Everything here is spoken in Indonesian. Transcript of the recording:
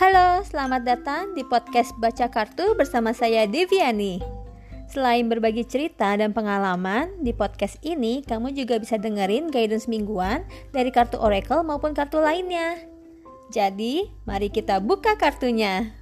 Halo, selamat datang di podcast Baca Kartu bersama saya Deviani. Selain berbagi cerita dan pengalaman, di podcast ini kamu juga bisa dengerin guidance mingguan dari kartu Oracle maupun kartu lainnya. Jadi, mari kita buka kartunya.